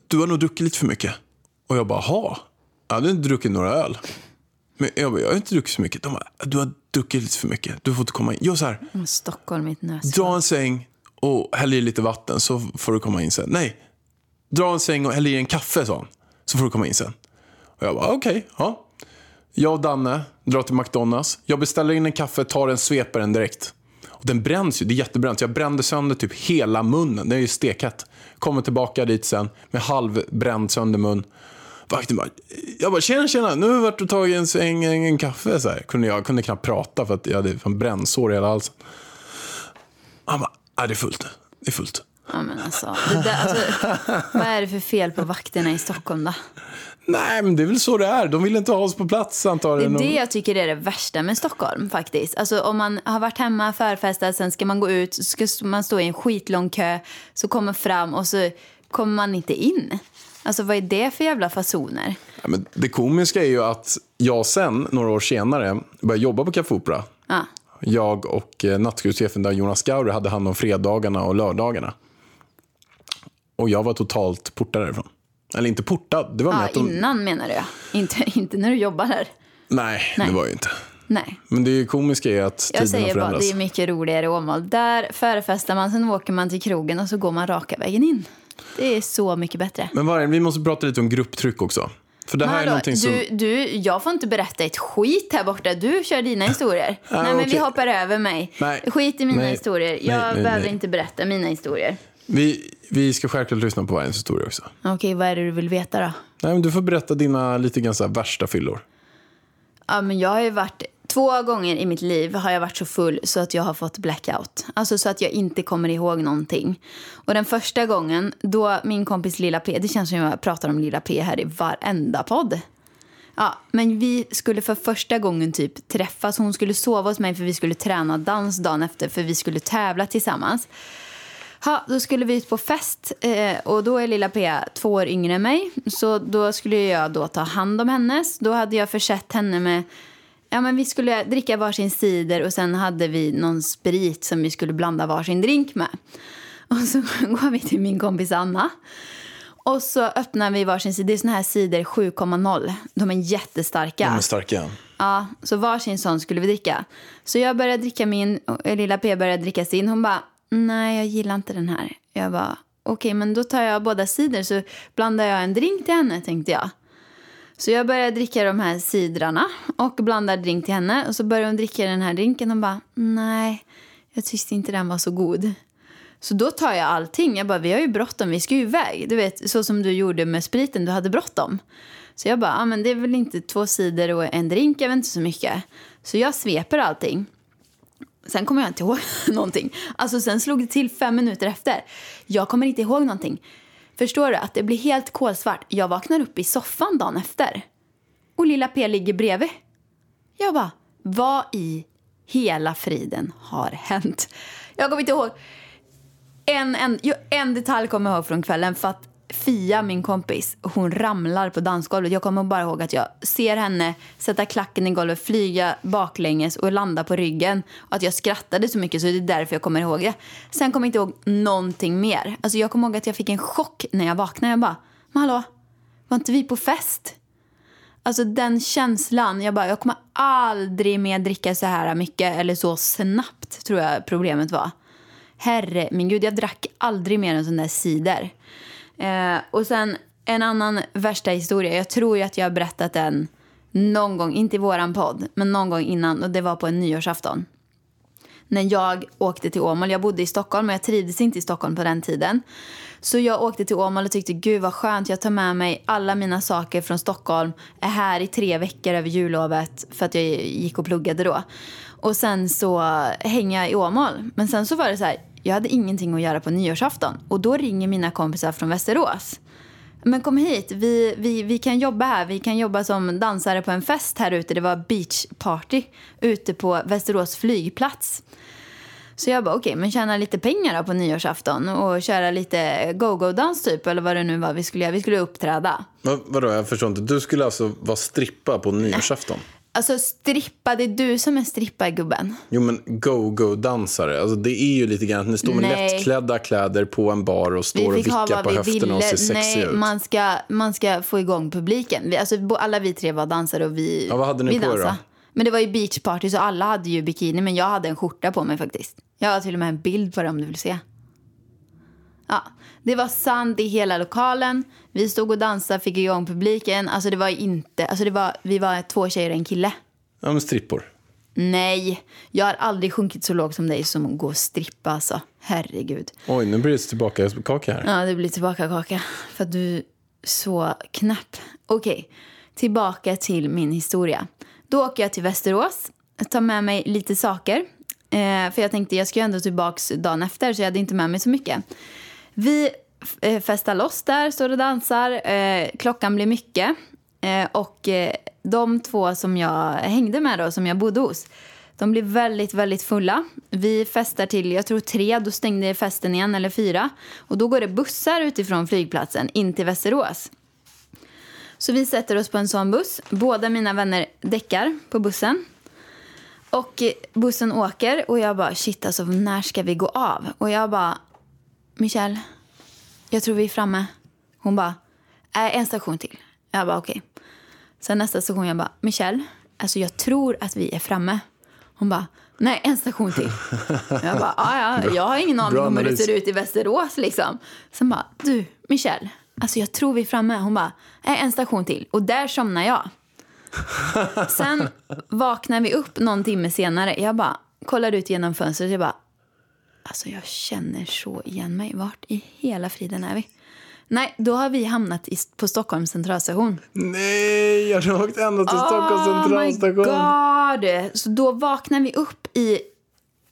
du har nog druckit lite för mycket. Och jag bara, ha? Jag hade inte druckit några öl. Men jag bara, jag har inte druckit så mycket. De bara, du har druckit lite för mycket. Du får inte komma in. Gör så här, Mm, Stockholm, mitt nös. dra en säng och häll i lite vatten så får du komma in sen. Nej, dra en säng och häll i en kaffe, sa han. Så får du komma in sen. Och jag bara, okej, ja. Jag och Danne drar till McDonalds. Jag beställer in en kaffe, tar en sveparen direkt. Och den bränns ju, det är jättebränt. Jag brände sönder typ hela munnen. Den är ju stekhett. Kommer tillbaka dit sen med halvbränd sönder mun. Vakten bara, jag bara tjena tjena, nu varit och tagit en sväng, en, en kaffe. Så här. Kunde jag kunde knappt prata för att jag hade fan brännsår i hela halsen. Han bara, det är fullt. Det är fullt. Ja, men alltså, där, alltså, vad är det för fel på vakterna i Stockholm då? Nej, men det är väl så det är. De vill inte ha oss på plats Det är antagligen. det jag tycker är det värsta med Stockholm faktiskt. Alltså om man har varit hemma, förfestat, sen ska man gå ut, så ska man stå i en skitlång kö, så kommer fram och så kommer man inte in. Alltså vad är det för jävla fasoner? Ja, men det komiska är ju att jag sen, några år senare, började jobba på Café Opera. Ja. Jag och eh, nattklubbschefen där, Jonas Gauri, hade hand om fredagarna och lördagarna. Och jag var totalt portad därifrån. Eller inte portad, det var att de... innan menar du. Inte, inte när du jobbar här. Nej, Nej. det var ju inte. Nej. Men det komiska är att Jag tiden har säger bara, förändrats. det är mycket roligare i Åmål. Där förfestar man, sen åker man till krogen och så går man raka vägen in. Det är så mycket bättre. Men Vargen, vi måste prata lite om grupptryck också. För det här är Hallå, någonting som... du, du, jag får inte berätta ett skit här borta. Du kör dina historier. Ah, nej, men vi okej. hoppar över mig. Nej. Skit i mina Nej. historier. Jag nej, behöver nej. inte berätta mina historier. Vi, vi ska självklart lyssna på Vargens historia också. Okej, vad är det du vill veta då? Nej, men du får berätta dina lite grann värsta fyllor. Ja, men jag har ju varit... Två gånger i mitt liv har jag varit så full så att jag har fått blackout. Alltså så att jag inte kommer ihåg någonting. Och den första gången, då min kompis Lilla P, det känns som jag pratar om Lilla P här i varenda podd. Ja, men vi skulle för första gången typ träffas. Hon skulle sova hos mig för vi skulle träna dans dagen efter för vi skulle tävla tillsammans. Ja, då skulle vi ut på fest eh, och då är lilla P två år yngre än mig. Så då skulle jag då ta hand om hennes. Då hade jag försett henne med Ja, men vi skulle dricka varsin cider och sen hade vi någon sprit som vi skulle blanda varsin drink med. Och så går vi till min kompis Anna. Och så öppnar vi varsin cider. Det är såna här cider 7,0. De är jättestarka. De är starka. Ja, så varsin sån skulle vi dricka. Så jag började dricka min och lilla P började dricka sin. Hon bara, nej jag gillar inte den här. Jag bara, okej men då tar jag båda sidor så blandar jag en drink till henne tänkte jag. Så jag börjar dricka de här sidrarna och blandar drink till henne. Och så börjar hon dricka den här drinken och bara, nej, jag tyckte inte den var så god. Så då tar jag allting. Jag bara, vi har ju bråttom, vi ska ju iväg. Du vet, så som du gjorde med spriten, du hade bråttom. Så jag bara, ah, men det är väl inte två sidor och en drink, jag vet inte så mycket. Så jag sveper allting. Sen kommer jag inte ihåg någonting. Alltså sen slog det till fem minuter efter. Jag kommer inte ihåg någonting. Förstår du? Att det blir helt kolsvart. Jag vaknar upp i soffan dagen efter. Och lilla P ligger bredvid. Jag bara, vad i hela friden har hänt? Jag kommer inte ihåg. En, en, en detalj kommer jag ihåg från kvällen. För att Fia, min kompis, hon ramlar på dansgolvet. Jag kommer bara ihåg att jag ser henne sätta klacken i golvet, flyga baklänges och landa på ryggen. Och att jag skrattade så mycket så det är därför jag kommer ihåg det. Sen kommer jag inte ihåg någonting mer. Alltså jag kommer ihåg att jag fick en chock när jag vaknade. Jag bara, men hallå, var inte vi på fest? Alltså den känslan, jag bara, jag kommer aldrig mer dricka så här mycket eller så snabbt tror jag problemet var. Herre min gud, jag drack aldrig mer en sån där cider. Eh, och sen en annan värsta historia. Jag tror ju att jag har berättat den någon gång, inte i våran podd, men någon gång innan. Och det var på en nyårsafton. När jag åkte till Åmål. Jag bodde i Stockholm men jag trivdes inte i Stockholm på den tiden. Så jag åkte till Åmål och tyckte gud vad skönt. Jag tar med mig alla mina saker från Stockholm. Är här i tre veckor över jullovet för att jag gick och pluggade då. Och sen så hänger jag i Åmål. Men sen så var det så här, jag hade ingenting att göra på nyårsafton. Och då ringer mina kompisar från Västerås. Men kom hit, vi, vi, vi kan jobba här. Vi kan jobba som dansare på en fest här ute. Det var beachparty ute på Västerås flygplats. Så jag bara, okej, okay, men tjäna lite pengar då på nyårsafton och köra lite go-go-dans typ, eller vad det nu var vi skulle göra. Vi skulle uppträda. Vad, vadå, jag förstår inte. Du skulle alltså vara strippa på nyårsafton? Alltså strippa, det är du som är strippargubben. Jo men go-go-dansare, alltså det är ju lite grann att ni står med Nej. lättklädda kläder på en bar och står och vickar på vi höfterna och ville. ser sexiga ut. man ska, man ska få igång publiken. Vi, alltså, alla vi tre var dansare och vi, Ja, vad hade ni vi på er då? dansade. Men det var ju beachparty så alla hade ju bikini men jag hade en skjorta på mig faktiskt. Jag har till och med en bild på det om du vill se. Ja, det var sand i hela lokalen. Vi stod och dansade, fick igång publiken. Alltså det var inte, alltså det var, vi var två tjejer och en kille. Ja men strippor. Nej, jag har aldrig sjunkit så lågt som dig som att gå och strippa alltså. Herregud. Oj, nu blir det tillbaka kaka här. Ja, det blir tillbaka kaka. För att du är så knäpp. Okej, tillbaka till min historia. Då åker jag till Västerås. Tar med mig lite saker. Eh, för jag tänkte jag ska ju ändå tillbaka dagen efter så jag hade inte med mig så mycket. Vi Eh, festar loss där, står och dansar. Eh, klockan blir mycket. Eh, och eh, de två som jag hängde med då, som jag bodde hos, de blir väldigt, väldigt fulla. Vi festar till, jag tror tre, då stängde festen igen, eller fyra. Och då går det bussar utifrån flygplatsen in till Västerås. Så vi sätter oss på en sån buss. Båda mina vänner däckar på bussen. Och bussen åker och jag bara, shit alltså när ska vi gå av? Och jag bara, Michelle, jag tror vi är framme. Hon bara, äh, en station till. Jag bara, okej. Sen nästa station, jag bara, Michelle, alltså jag tror att vi är framme. Hon bara, nej, en station till. Jag bara, ja, ja, jag har ingen aning om hur det ser ut i Västerås liksom. Sen bara, du, Michelle, alltså jag tror vi är framme. Hon bara, nej, en station till. Och där somnar jag. Sen vaknar vi upp någon timme senare. Jag bara kollar ut genom fönstret. Jag bara, alltså jag känner så igen mig. Vart i hela friden är vi? Nej, då har vi hamnat i, på Stockholms centralstation. Nej, jag har åkt ända till Stockholms Oh my centralstation. god! Så då vaknar vi upp i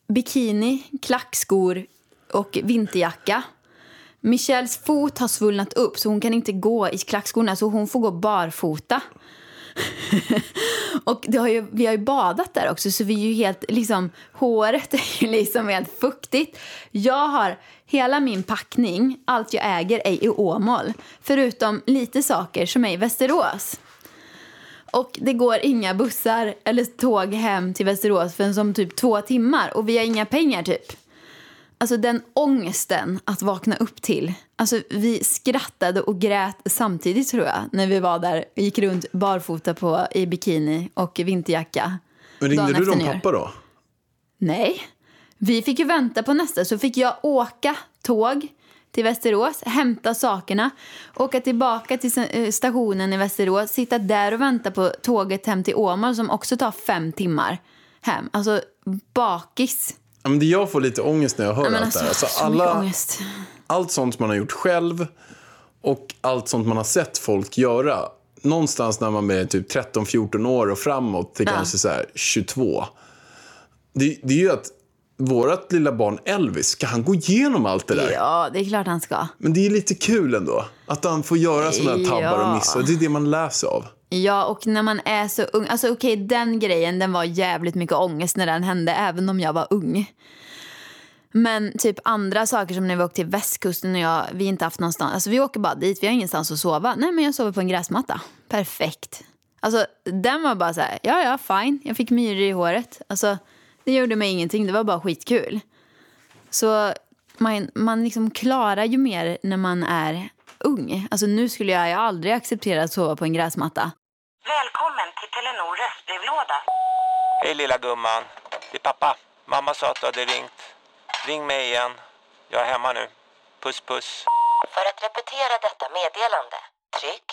bikini, klackskor och vinterjacka. Michelles fot har svullnat upp så hon kan inte gå i klackskorna så hon får gå barfota. och det har ju, vi har ju badat där också så vi är ju helt, liksom, håret är ju liksom helt fuktigt. Jag har hela min packning, allt jag äger är i Åmål. Förutom lite saker som är i Västerås. Och det går inga bussar eller tåg hem till Västerås förrän som typ två timmar. Och vi har inga pengar typ. Alltså den ångesten att vakna upp till. Alltså vi skrattade och grät samtidigt tror jag. När vi var där och gick runt barfota på, i bikini och vinterjacka. Men ringde du dem pappa då? Nej. Vi fick ju vänta på nästa. Så fick jag åka tåg till Västerås, hämta sakerna, åka tillbaka till eh, stationen i Västerås, sitta där och vänta på tåget hem till Åmål som också tar fem timmar hem. Alltså bakis. Men det jag får lite ångest när jag hör Ja, allt det här. alltså, Alltså, alla, allt sånt man har gjort själv och allt sånt man har sett folk göra. Någonstans när man är typ 13-14 år och framåt till Ja. kanske så här 22. Det, det är ju att vårt lilla barn Elvis, ska han gå igenom allt det där? Ja, det är klart han ska. Men det är lite kul ändå. Att han får göra sådana här tabbar och Ja. missar. Det är det man läser av. Ja, och när man är så ung. Alltså okej, den grejen den var jävligt mycket ångest när den hände, även om jag var ung. Men typ andra saker som när vi åkte till västkusten och jag, vi inte haft någonstans, alltså vi åker bara dit, vi har ingenstans att sova. Nej men jag sover på en gräsmatta. Perfekt. Alltså den var bara så här, ja ja fine, jag fick myror i håret. Alltså det gjorde mig ingenting, det var bara skitkul. Så man, man liksom klarar ju mer när man är ung. Alltså nu skulle jag ju aldrig acceptera att sova på en gräsmatta. Välkommen till Telenor röstbrevlåda. Hej lilla gumman. Det är pappa. Mamma sa att du hade ringt. Ring mig igen. Jag är hemma nu. Puss puss. För att repetera detta meddelande, tryck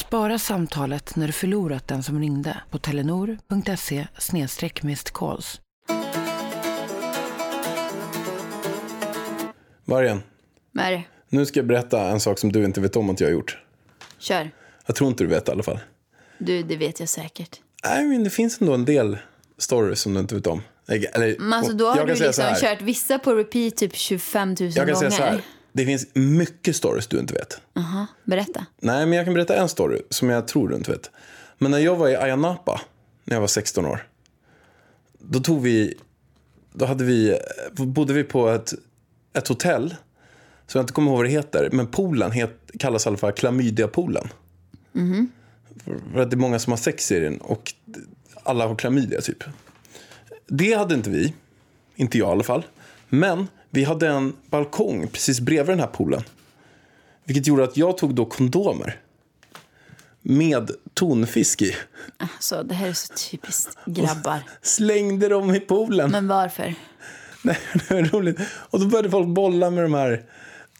Spara samtalet när du förlorat den som ringde på telenor.se calls. Vargen, Men nu ska jag berätta en sak som du inte vet om att jag har gjort. kör. Jag tror inte du vet i alla fall. Du, det vet jag säkert. Nej, men det finns ändå en del stories som du inte vet om. Eller, Men alltså, då har jag du liksom kört vissa på repeat typ 25 000 Jag kan gånger. säga så här. Det finns mycket stories du inte vet. Aha, berätta. Nej, men jag kan berätta en story som jag tror du inte vet. Men när jag var i Ayia Napa, när jag var 16 år. Då tog vi, då hade vi, bodde vi på ett, ett hotell. Så jag inte kommer ihåg vad det heter. Men poolen het, kallas i alla fall klamydiapoolen. För, för att det är många som har sex i den och alla har klamydia typ. Det hade inte vi. Inte jag i alla fall. Men vi hade en balkong precis bredvid den här poolen. Vilket gjorde att jag tog då kondomer. Med tonfisk i. Alltså, det här är så typiskt grabbar. Slängde dem i poolen. Men varför? Nej, det var roligt. Och då började folk bolla med de här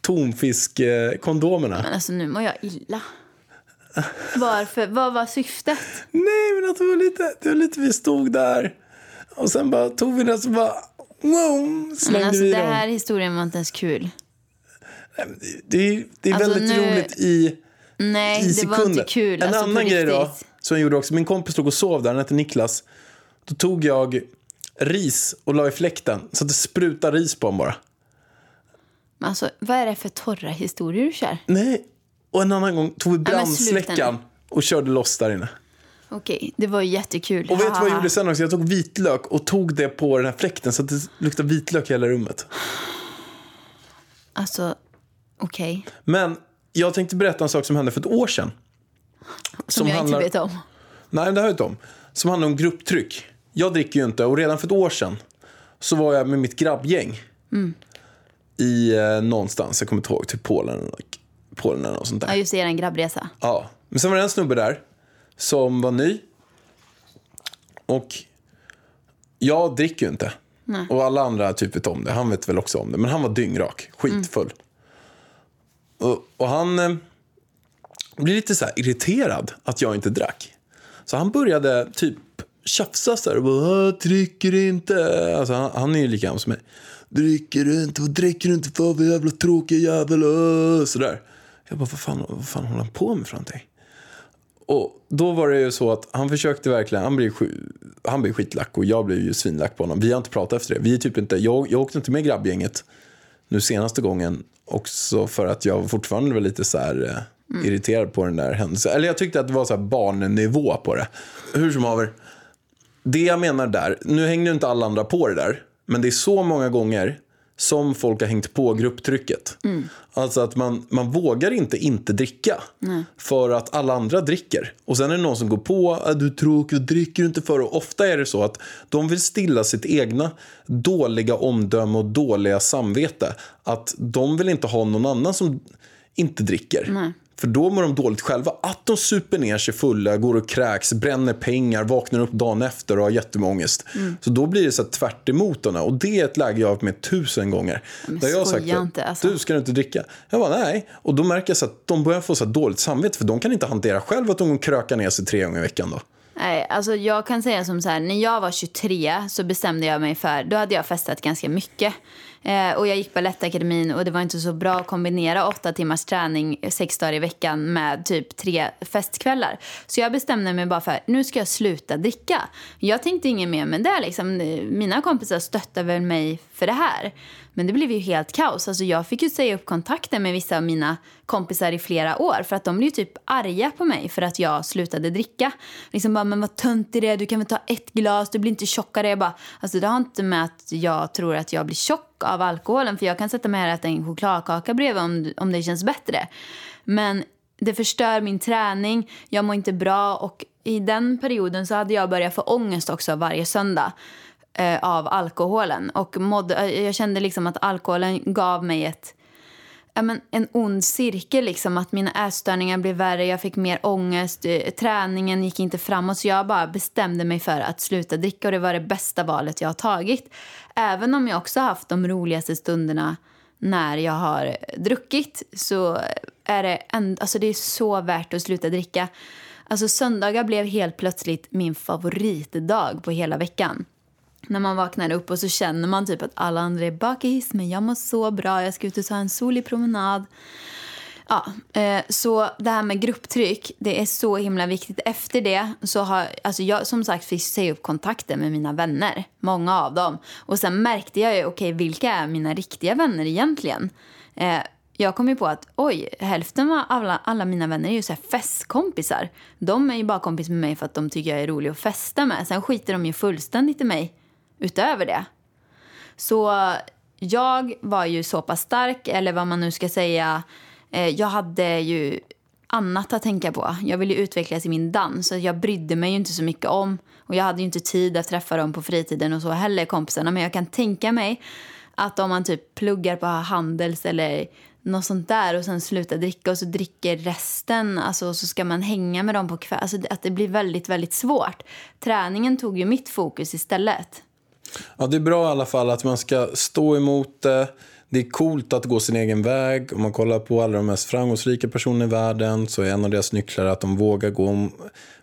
tonfiskkondomerna. Men alltså nu mår jag illa. Varför? Vad var syftet? Nej, men att det var lite, det var lite, vi stod där. Och sen bara tog vi den så bara, wow, slängde Men alltså, vi det dem. här historien var inte ens kul. Det är, det är Alltså, väldigt nu- roligt i, Nej, i det var inte kul. En alltså, annan grej då, som jag gjorde också. Min kompis låg och sov där, han hette Niklas. Då tog jag ris och la i fläkten så att det sprutade ris på honom bara. Alltså, vad är det för torra historier du kör? Nej. Och en annan gång tog vi brandsläckaren och körde loss där inne. Okej, det var jättekul. Och vet du vad jag gjorde sen också? Jag tog vitlök och tog det på den här fläkten så att det luktade vitlök i hela rummet. Alltså, okej. Men jag tänkte berätta en sak som hände för ett år sedan. Som, jag handlar- inte vet om. Nej, det har jag inte om. Som handlar om grupptryck. Jag dricker ju inte och redan för ett år sedan så var jag med mitt grabbgäng. Mm. I eh, någonstans, jag kommer inte ihåg, typ Polen, Polen eller något sånt där. Ja, just det, er grabbresa. Ja, men sen var det en snubbe där som var ny. Och jag dricker ju inte. Och alla andra typ vet om det. Han vet väl också om det. Men han var dyngrak, skitfull. Och, och han eh, blev lite så här irriterad att jag inte drack. Så han började typ tjafsa så här och bara, "Äh, dricker inte. Alltså han, han är ju lika gammal som mig. Dricker du inte? Vad dricker du inte för? Vad jävla tråkig jävel. äh." Jag bara, vad fan, vad fan håller han på med för någonting? Och då var det ju så att han försökte verkligen, han blev, han blev skitlack och jag blev ju svinlack på honom. Vi har inte pratat efter det. Vi är typ inte, jag, jag åkte inte med grabbgänget nu senaste gången också för att jag fortfarande var lite så här eh, irriterad på den där händelsen. Eller jag tyckte att det var så här barnnivå på det. Hur som haver, det jag menar där, nu hängde inte alla andra på det där, men det är så många gånger som folk har hängt på grupptrycket. Alltså att man, man vågar inte inte dricka för att alla andra dricker. Och sen är det någon som går på, "Ah, du är tråkig, dricker inte för? Och ofta är det så att de vill stilla sitt egna dåliga omdöme och dåliga samvete. Att de vill inte ha någon annan som inte dricker. För då mår de dåligt själva. Att de super ner sig fulla, går och kräks, bränner pengar, vaknar upp dagen efter och har jättemångest. Mm. Så då blir det så tvärt emot dem. Och det är ett läge jag har varit med tusen gånger. Men där jag har sagt inte, alltså. du ska du inte dricka? Jag bara nej. Och då märker jag så att de börjar få så dåligt samvete. För de kan inte hantera själv att de krökar ner sig tre gånger i veckan då. Nej, alltså jag kan säga som så här, när jag var 23 så bestämde jag mig för, då hade jag festat ganska mycket. Eh, och jag gick Balettakademin och det var inte så bra att kombinera åtta timmars träning sex dagar i veckan med typ tre festkvällar. Så jag bestämde mig bara för, nu ska jag sluta dricka. Jag tänkte inget mer med det liksom. Mina kompisar stöttade väl mig för det här. Men det blev ju helt kaos. Alltså jag fick ju säga upp kontakten med vissa av mina kompisar i flera år för att de blev ju typ arga på mig för att jag slutade dricka. Liksom bara, men vad tönt är? Du kan väl ta ett glas, du blir inte tjockare. Jag bara, alltså det har inte med att jag tror att jag blir tjock av alkoholen för jag kan sätta mig här och äta en chokladkaka bredvid om, om det känns bättre. Men det förstör min träning, jag mår inte bra och i den perioden så hade jag börjat få ångest också varje söndag eh, av alkoholen. Och mådde, eh, jag kände liksom att alkoholen gav mig ett, men en ond cirkel. Liksom, att mina ätstörningar blev värre, jag fick mer ångest, eh, träningen gick inte framåt. Så jag bara bestämde mig för att sluta dricka och det var det bästa valet jag har tagit. Även om jag också har haft de roligaste stunderna när jag har druckit så är det, en, alltså det är så värt att sluta dricka. Alltså söndagar blev helt plötsligt min favoritdag på hela veckan. När man vaknar upp och så känner man typ att alla andra är bakis men jag mår så bra, jag ska ut och ta en solig promenad. Ja, eh, så det här med grupptryck, det är så himla viktigt. Efter det så har alltså jag som sagt fick säga upp kontakten med mina vänner, många av dem. Och sen märkte jag ju, okej, vilka är mina riktiga vänner egentligen? Eh, jag kom ju på att oj, hälften av alla, alla mina vänner är ju så här festkompisar. De är ju bara kompis med mig för att de tycker jag är rolig att festa med. Sen skiter de ju fullständigt i mig utöver det. Så jag var ju så pass stark, eller vad man nu ska säga. Eh, jag hade ju annat att tänka på. Jag ville utvecklas i min dans, så jag brydde mig ju inte så mycket om. Och jag hade ju inte tid att träffa dem på fritiden och så heller, kompisarna. Men jag kan tänka mig att om man typ pluggar på Handels eller något sånt där och sen slutar dricka och så dricker resten, alltså och så ska man hänga med dem på kväll. Alltså att det blir väldigt, väldigt svårt. Träningen tog ju mitt fokus istället. Ja, det är bra i alla fall att man ska stå emot det. Det är coolt att gå sin egen väg. Om man kollar på alla de mest framgångsrika personerna i världen så är en av deras nycklar att de vågar gå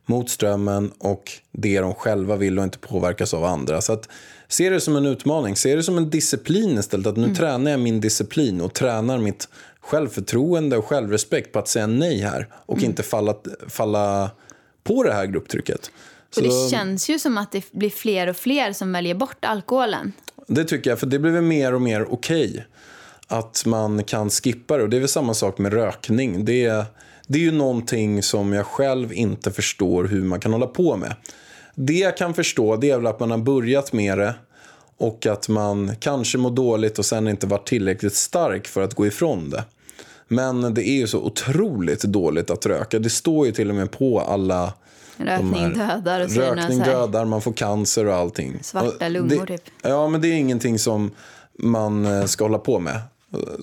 mot strömmen och det de själva vill och inte påverkas av andra. Så att se det som en utmaning, se det som en disciplin istället. Att nu tränar jag min disciplin och tränar mitt självförtroende och självrespekt på att säga nej här och inte falla, falla på det här grupptrycket. För det Så- känns ju som att det blir fler och fler som väljer bort alkoholen. Det tycker jag, för det blir väl mer och mer okej att man kan skippa det. Och det är väl samma sak med rökning. Det är, det är ju någonting som jag själv inte förstår hur man kan hålla på med. Det jag kan förstå det är väl att man har börjat med det och att man kanske mår dåligt och sen inte varit tillräckligt stark för att gå ifrån det. Men det är ju så otroligt dåligt att röka. Det står ju till och med på alla Rökning dödar och Rökning dödar, man får cancer och allting. Svarta lungor, det, typ. Ja, men det är ingenting som man eh, ska hålla på med.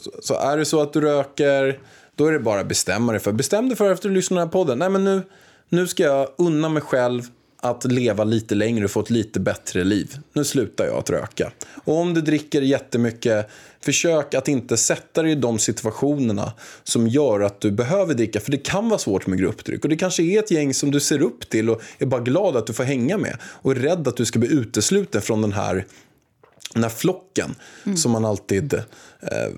Så- Så är det så att du röker, då är det bara att bestämma dig för. Bestäm dig för efter att du lyssnar på den här podden. Nej, men nu, nu ska jag unna mig själv att leva lite längre och få ett lite bättre liv. Nu slutar jag att röka. Och om du dricker jättemycket, försök att inte sätta dig i de situationerna som gör att du behöver dricka. För det kan vara svårt med gruppdryck. Och det kanske är ett gäng som du ser upp till och är bara glad att du får hänga med. Och är rädd att du ska bli utesluten från den här, den här flocken som man alltid eh,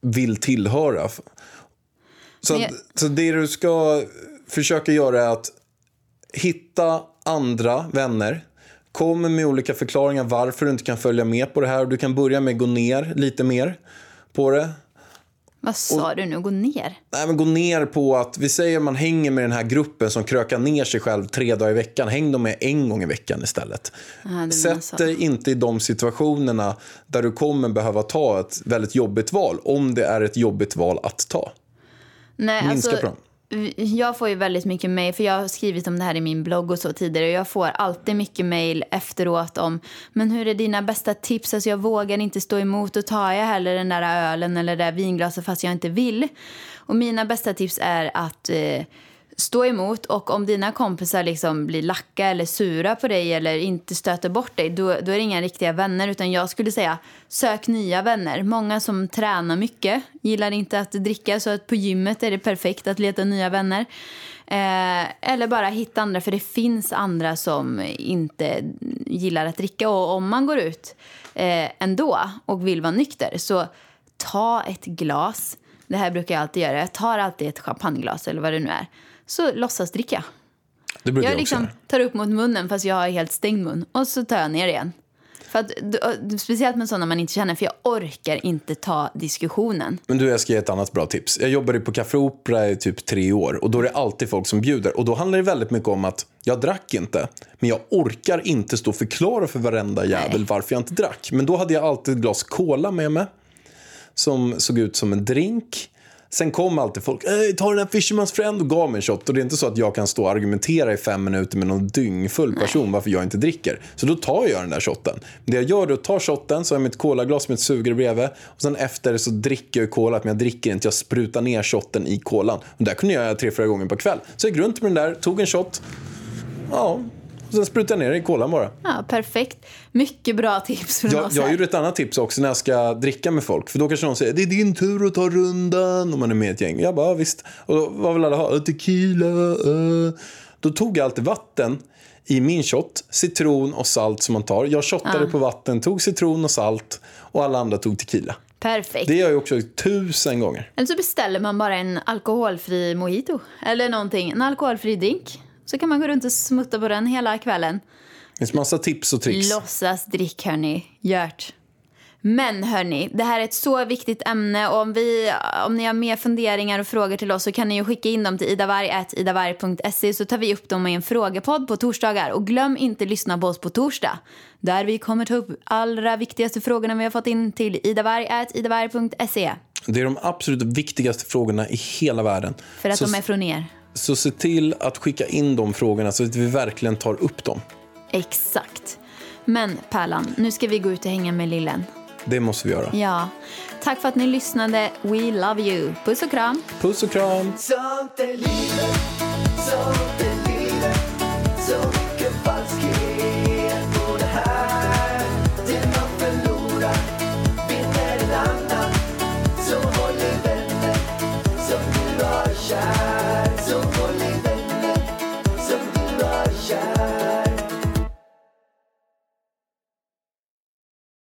vill tillhöra. Så, att, så det du ska försöka göra är att hitta andra vänner. Kom med olika förklaringar varför du inte kan följa med på det här. Du kan börja med att gå ner lite mer på det. Vad sa du nu? Gå ner? Nej, men gå ner på att, vi säger man hänger med den här gruppen som krökar ner sig själv tre dagar i veckan. Häng dem med en gång i veckan istället. menar Sätt dig inte i de situationerna där du kommer behöva ta ett väldigt jobbigt val. Om det är ett jobbigt val att ta. Nej, Minska alltså, på dem jag får ju väldigt mycket mejl, för jag har skrivit om det här i min blogg och så tidigare. Och jag får alltid mycket mejl efteråt om, men hur är dina bästa tips? Alltså jag vågar inte stå emot och tar jag hellre den där ölen eller det där vinglaset fast jag inte vill. Och mina bästa tips är att eh, stå emot och om dina kompisar liksom blir lacka eller sura på dig eller inte stöter bort dig, då, då är det inga riktiga vänner. Utan jag skulle säga, sök nya vänner. Många som tränar mycket gillar inte att dricka, så att på gymmet är det perfekt att leta nya vänner. Eh, eller bara hitta andra, för det finns andra som inte gillar att dricka. Och om man går ut eh, ändå och vill vara nykter, så ta ett glas. Det här brukar jag alltid göra. Jag tar alltid ett champagneglas eller vad det nu är. Så låtsas dricka. Det brukar Jag jag, liksom tar upp mot munnen fast jag har helt stängd mun. Och så tar jag ner igen. För att, speciellt med sådana man inte känner, för jag orkar inte ta diskussionen. Men du, jag ska ge ett annat bra tips. Jag jobbade på Café Opera i typ tre år och då är det alltid folk som bjuder. Och då handlar det väldigt mycket om att jag drack inte, men jag orkar inte stå och förklara för varenda jävel varför jag inte drack. Men då hade jag alltid ett glas cola med mig som såg ut som en drink. Sen kom alltid folk, "Ey, ta den här Fisherman's Friend och gav mig en shot. Och det är inte så att jag kan stå och argumentera i fem minuter med någon dyngfull person varför jag inte dricker. Så då tar jag den där shotten. Det jag gör är att ta shotten, så har jag mitt colaglas med ett sugrör bredvid. Och sen efter så dricker jag cola, men jag dricker inte. Jag sprutar ner shotten i kolan. Och där kunde jag göra tre, fyra gånger per kväll. Så jag gick runt med den där, tog en shot. Ja, och sen sprutade jag ner det i kolan bara. Ja, perfekt. Mycket bra tips från Jag, oss jag gjorde ett annat tips också när jag ska dricka med folk. För då kanske någon säger det är din tur att ta rundan om man är med i ett gäng. Jag bara, ja, visst. Och då, vad vill alla ha? Tequila. Uh. Då tog jag alltid vatten i min shot, citron och salt som man tar. Jag shottade på vatten, tog citron och salt och alla andra tog tequila. Perfekt. Det gör jag också tusen gånger. Eller så beställer man bara en alkoholfri mojito. Eller någonting. En alkoholfri drink. Så kan man gå runt och smutta på den hela kvällen. Det finns massa tips och tricks. Låtsas drick, hörni. Gjort. Men hörni, det här är ett så viktigt ämne och om, vi, om ni har mer funderingar och frågor till oss så kan ni ju skicka in dem till idavarg.idavarg.se så tar vi upp dem i en frågepodd på torsdagar. Och glöm inte lyssna på oss på torsdag där vi kommer ta upp allra viktigaste frågorna vi har fått in till idavarg.idavarg.se Det är de absolut viktigaste frågorna i hela världen. för att så, de är från er. Så se till att skicka in de frågorna så att vi verkligen tar upp dem. Exakt. Men Pärlan, nu ska vi gå ut och hänga med lillen. Det måste vi göra. Ja. Tack för att ni lyssnade. We love you. Puss och kram. Puss och kram!